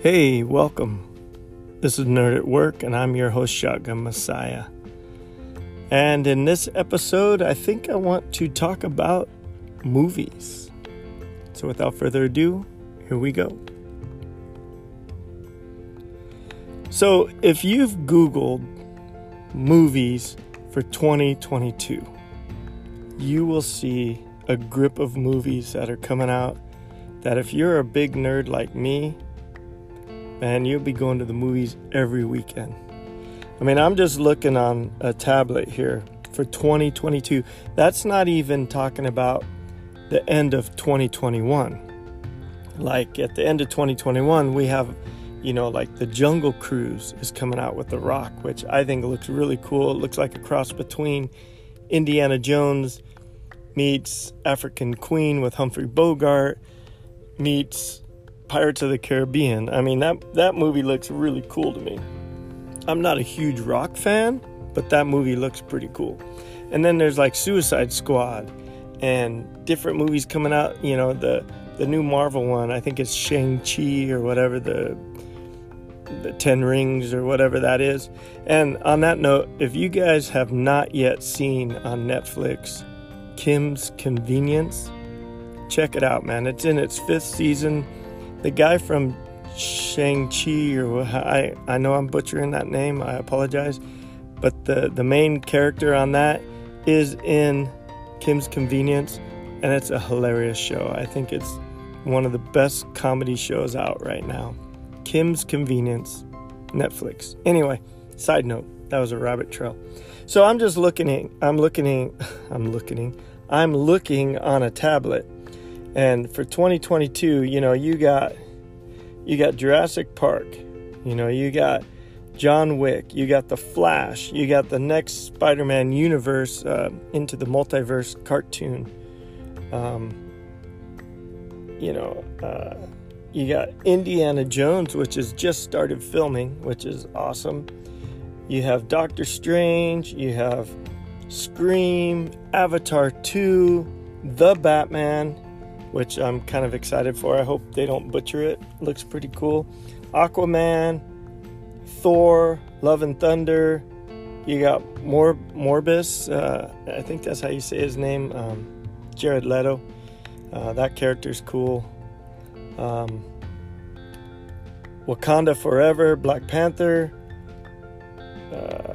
Hey, welcome. This is Nerd at Work, and I'm your host, Shotgun Messiah. And in this episode, I think I want to talk about movies. So without further ado, here we go. So, if you've Googled movies for 2022, you will see a grip of movies that are coming out that if you're a big nerd like me, man, you'll be going to the movies every weekend. I mean, I'm just looking on a tablet here for 2022. That's not even talking about the end of 2021. Like at the end of 2021, we have, you know, like the Jungle Cruise is coming out with The Rock, which I think looks really cool. It looks like a cross between Indiana Jones meets African Queen with Humphrey Bogart meets Pirates of the Caribbean. I mean, that, that movie looks really cool to me. I'm not a huge rock fan, but that movie looks pretty cool. And then there's like Suicide Squad and different movies coming out. You know, the the new Marvel one, I think it's Shang-Chi or whatever the the 10 rings or whatever that is. And on that note, if you guys have not yet seen on Netflix Kim's Convenience, check it out, man. It's in its fifth season. The guy from Shang-Chi, or I, I know I'm butchering that name, I apologize. But the, the main character on that is in Kim's Convenience, and it's a hilarious show. I think it's one of the best comedy shows out right now. Kim's Convenience, Netflix. Anyway, side note, that was a rabbit trail. So I'm just looking, I'm looking, I'm looking, I'm looking on a tablet and for 2022, you know, you got you got Jurassic Park, you know, you got John Wick, you got The Flash, you got the next Spider-Man universe uh, into the multiverse cartoon. Um, you know, uh, you got Indiana Jones, which has just started filming, which is awesome. You have Doctor Strange, you have Scream, Avatar 2, The Batman, which I'm kind of excited for. I hope they don't butcher it. Looks pretty cool. Aquaman, Thor, Love and Thunder. You got Mor- Morbus. Uh, I think that's how you say his name. Um, Jared Leto. Uh, that character's cool. Um, Wakanda Forever, Black Panther. Uh,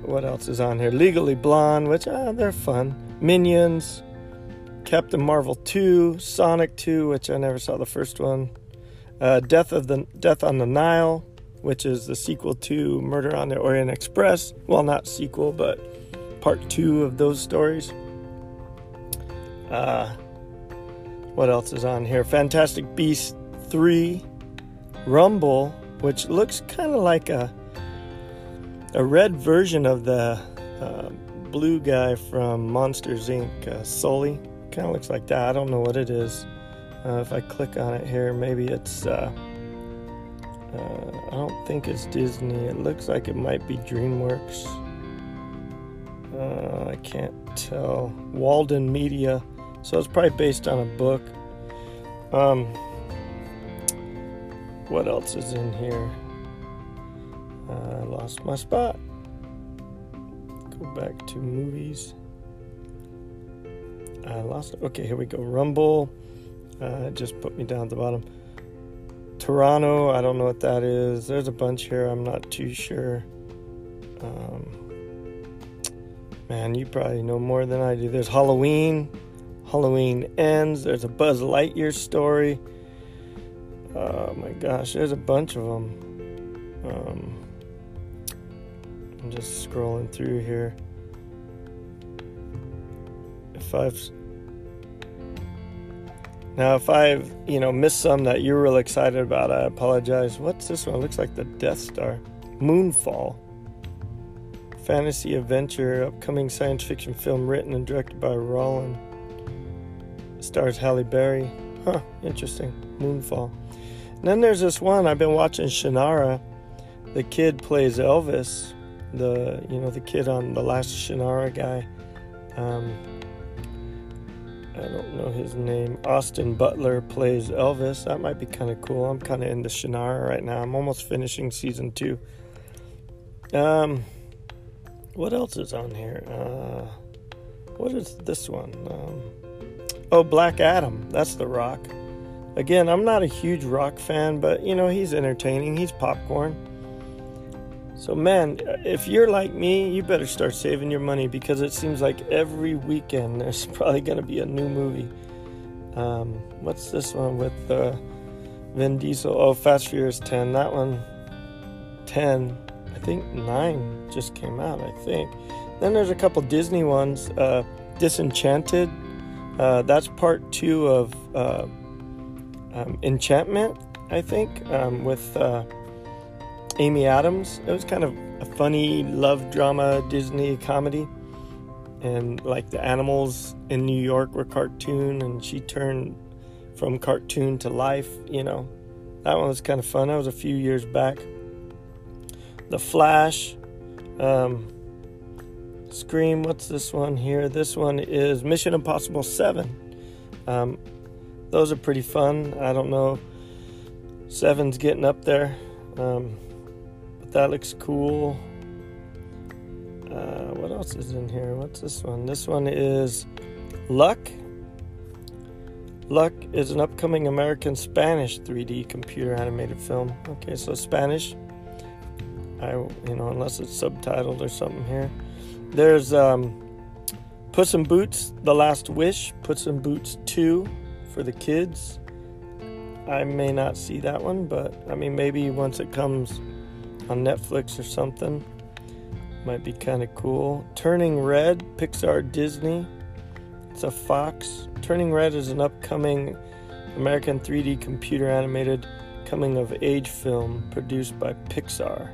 what else is on here? Legally Blonde, which uh, they're fun. Minions. Captain Marvel 2, Sonic 2, which I never saw the first one, uh, Death of the Death on the Nile, which is the sequel to Murder on the Orient Express. Well, not sequel, but part two of those stories. Uh, what else is on here? Fantastic Beast 3, Rumble, which looks kind of like a a red version of the uh, blue guy from Monsters Inc. Uh, Sully kind of looks like that. I don't know what it is. Uh, if I click on it here, maybe it's. Uh, uh, I don't think it's Disney. It looks like it might be DreamWorks. Uh, I can't tell. Walden Media. So it's probably based on a book. Um, what else is in here? I lost my spot. Go back to movies. I lost it. Okay, here we go. Rumble. Uh, just put me down at the bottom. Toronto. I don't know what that is. There's a bunch here. I'm not too sure. Um, man, you probably know more than I do. There's Halloween. Halloween ends. There's a Buzz Lightyear story. Oh my gosh, there's a bunch of them. Um, I'm just scrolling through here. If I've now, if I've, you know, missed some that you're real excited about, I apologize. What's this one? It looks like the Death Star. Moonfall. Fantasy adventure, upcoming science fiction film written and directed by Roland. Stars Halle Berry. Huh, interesting. Moonfall. And then there's this one I've been watching Shannara. The kid plays Elvis. The you know the kid on the last Shannara guy. Um, I don't know his name. Austin Butler plays Elvis. That might be kind of cool. I'm kind of into Shannara right now. I'm almost finishing season two. Um, what else is on here? Uh, what is this one? Um, oh, Black Adam. That's The Rock. Again, I'm not a huge rock fan, but you know, he's entertaining. He's popcorn. So, man, if you're like me, you better start saving your money because it seems like every weekend there's probably going to be a new movie. Um, what's this one with uh, Vin Diesel? Oh, Fast Furious 10. That one, 10. I think 9 just came out, I think. Then there's a couple Disney ones. Uh, Disenchanted. Uh, that's part two of uh, um, Enchantment, I think, um, with uh, Amy Adams. It was kind of a funny love drama Disney comedy. And like the animals in New York were cartoon, and she turned from cartoon to life, you know. That one was kind of fun. That was a few years back. The Flash, um, Scream, what's this one here? This one is Mission Impossible 7. Um, those are pretty fun. I don't know. Seven's getting up there. Um, that looks cool. Uh, what else is in here? What's this one? This one is Luck. Luck is an upcoming American Spanish 3D computer animated film. Okay, so Spanish. I, you know, unless it's subtitled or something here. There's um, Puss in Boots: The Last Wish. Puss in Boots 2 for the kids. I may not see that one, but I mean, maybe once it comes on Netflix or something. Might be kind of cool. Turning Red, Pixar Disney. It's a Fox. Turning Red is an upcoming American 3D computer animated coming of age film produced by Pixar.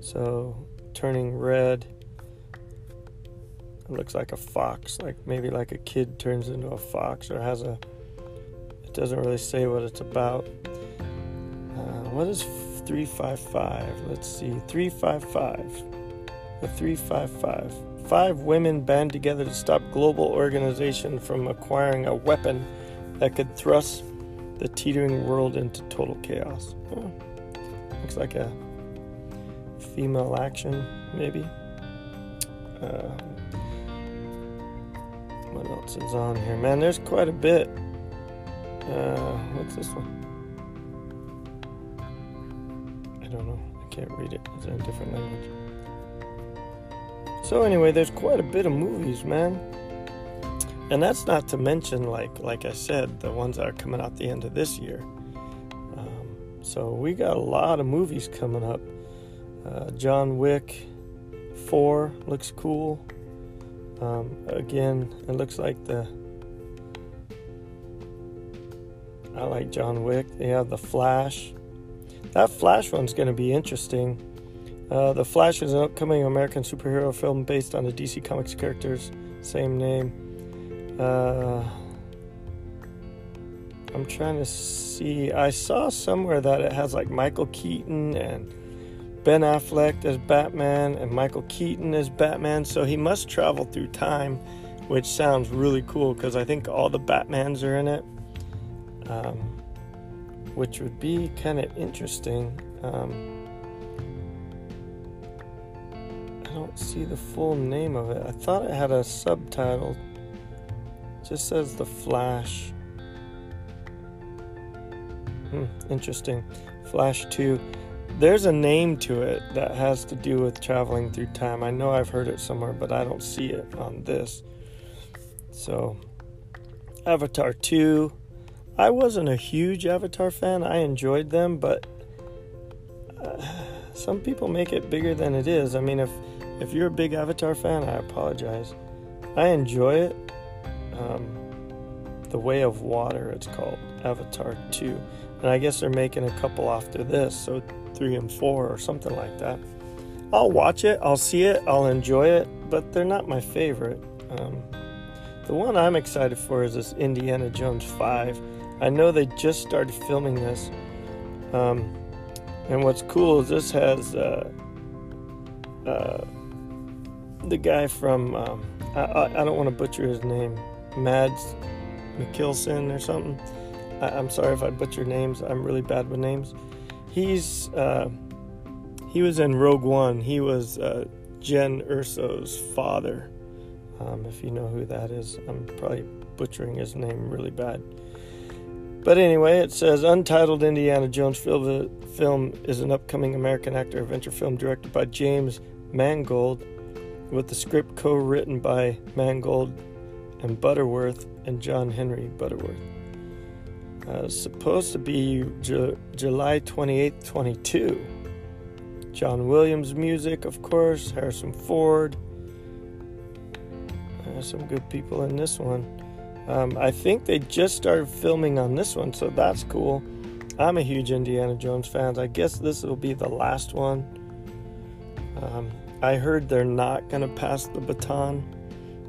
So, Turning Red. It looks like a fox, like maybe like a kid turns into a fox or has a. It doesn't really say what it's about. Uh, what is 355. Let's see. 355. The 355. Five women band together to stop global organization from acquiring a weapon that could thrust the teetering world into total chaos. Looks like a female action, maybe. Uh, what else is on here? Man, there's quite a bit. Uh, what's this one? Can't read it. It's in a different language. So anyway, there's quite a bit of movies, man. And that's not to mention, like like I said, the ones that are coming out the end of this year. Um, so we got a lot of movies coming up. Uh, John Wick 4 looks cool. Um, again, it looks like the. I like John Wick. They have The Flash. That Flash one's going to be interesting. Uh, the Flash is an upcoming American superhero film based on the DC Comics characters, same name. Uh, I'm trying to see. I saw somewhere that it has like Michael Keaton and Ben Affleck as Batman and Michael Keaton as Batman, so he must travel through time, which sounds really cool because I think all the Batmans are in it. Um, which would be kind of interesting. Um, I don't see the full name of it. I thought it had a subtitle. It just says The Flash. Hmm, interesting. Flash 2. There's a name to it that has to do with traveling through time. I know I've heard it somewhere, but I don't see it on this. So, Avatar 2. I wasn't a huge Avatar fan. I enjoyed them, but uh, some people make it bigger than it is. I mean, if if you're a big Avatar fan, I apologize. I enjoy it. Um, the Way of Water, it's called Avatar 2. And I guess they're making a couple after this, so 3 and 4 or something like that. I'll watch it, I'll see it, I'll enjoy it, but they're not my favorite. Um, the one I'm excited for is this Indiana Jones 5. I know they just started filming this. Um, and what's cool is this has uh, uh, the guy from, um, I, I, don't want to butcher his name. Mads Mikkelsen or something. I, am sorry if I butcher names. I'm really bad with names. He's uh, he was in Rogue One. He was uh, Jyn Erso's father. Um, if you know who that is, I'm probably butchering his name really bad. But anyway, it says Untitled Indiana Jones film, is an upcoming American actor adventure film directed by James Mangold, with the script co written by Mangold and Butterworth and John Henry Butterworth. Uh, supposed to be Ju- July 28, 22. John Williams music, of course, Harrison Ford. Uh, some good people in this one. Um, I think they just started filming on this one, so that's cool. I'm a huge Indiana Jones fan. I guess this will be the last one. Um, I heard they're not going to pass the baton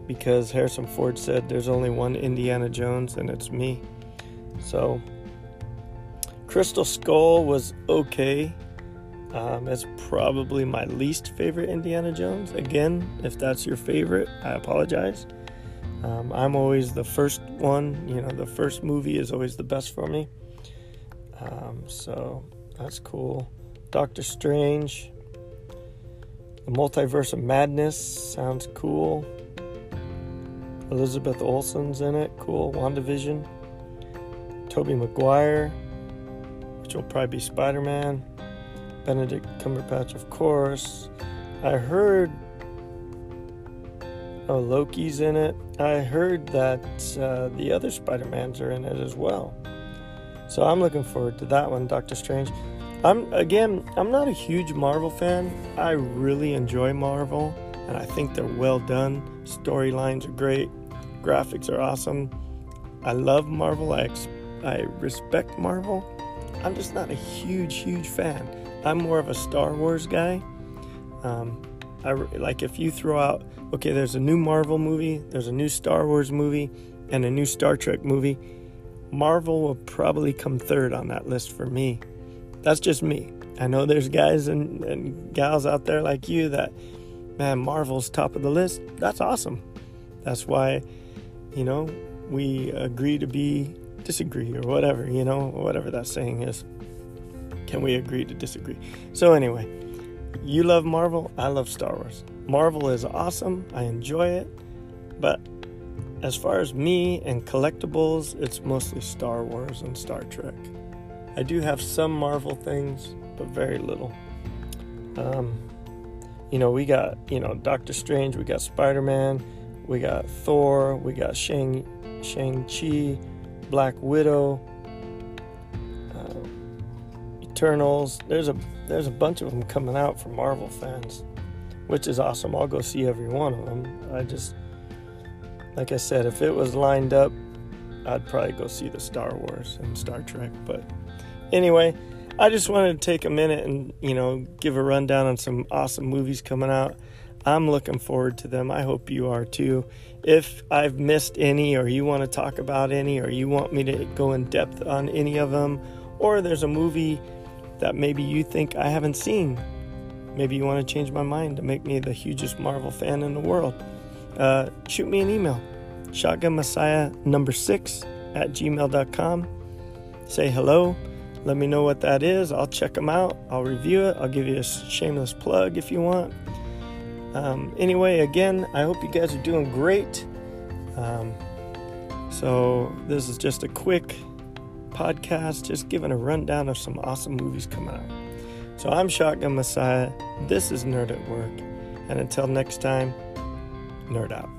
because Harrison Ford said there's only one Indiana Jones and it's me. So, Crystal Skull was okay. Um, it's probably my least favorite Indiana Jones. Again, if that's your favorite, I apologize. Um, I'm always the first one, you know, the first movie is always the best for me. Um, so that's cool. Doctor Strange, The Multiverse of Madness sounds cool. Elizabeth Olsen's in it, cool. WandaVision. Tobey Maguire, which will probably be Spider Man. Benedict Cumberbatch, of course. I heard Oh, Loki's in it. I heard that uh, the other Spider Mans are in it as well. So I'm looking forward to that one, Doctor Strange. I'm again, I'm not a huge Marvel fan. I really enjoy Marvel, and I think they're well done. Storylines are great, graphics are awesome. I love Marvel. I I respect Marvel. I'm just not a huge, huge fan. I'm more of a Star Wars guy. Um, I, like if you throw out, okay, there's a new Marvel movie, there's a new Star Wars movie, and a new Star Trek movie. Marvel will probably come third on that list for me. That's just me. I know there's guys and, and gals out there like you that, man, Marvel's top of the list. That's awesome. That's why, you know, we agree to be disagree or whatever, you know, whatever that saying is. Can we agree to disagree? So, anyway, you love Marvel, I love Star Wars. Marvel is awesome, I enjoy it, but as far as me and collectibles, it's mostly Star Wars and Star Trek. I do have some Marvel things, but very little. Um, you know, we got, you know, Doctor Strange, we got Spider Man, we got Thor, we got Shang Shang-Chi, Black Widow, Eternals. There's a there's a bunch of them coming out for Marvel fans, which is awesome. I'll go see every one of them. I just, like I said, if it was lined up, I'd probably go see the Star Wars and Star Trek. But anyway, I just wanted to take a minute and, you know, give a rundown on some awesome movies coming out. I'm looking forward to them. I hope you are too. If I've missed any, or you want to talk about any, or you want me to go in depth on any of them, or there's a movie that maybe you think I haven't seen. Maybe you want to change my mind to make me the hugest Marvel fan in the world. Uh, shoot me an email, shotgun messiah number six at gmail.com. Say hello. Let me know what that is. I'll check them out. I'll review it. I'll give you a shameless plug if you want. Um, anyway, again, I hope you guys are doing great. Um, so, this is just a quick podcast, just giving a rundown of some awesome movies coming out. So I'm Shotgun Messiah. This is Nerd at Work. And until next time, nerd out.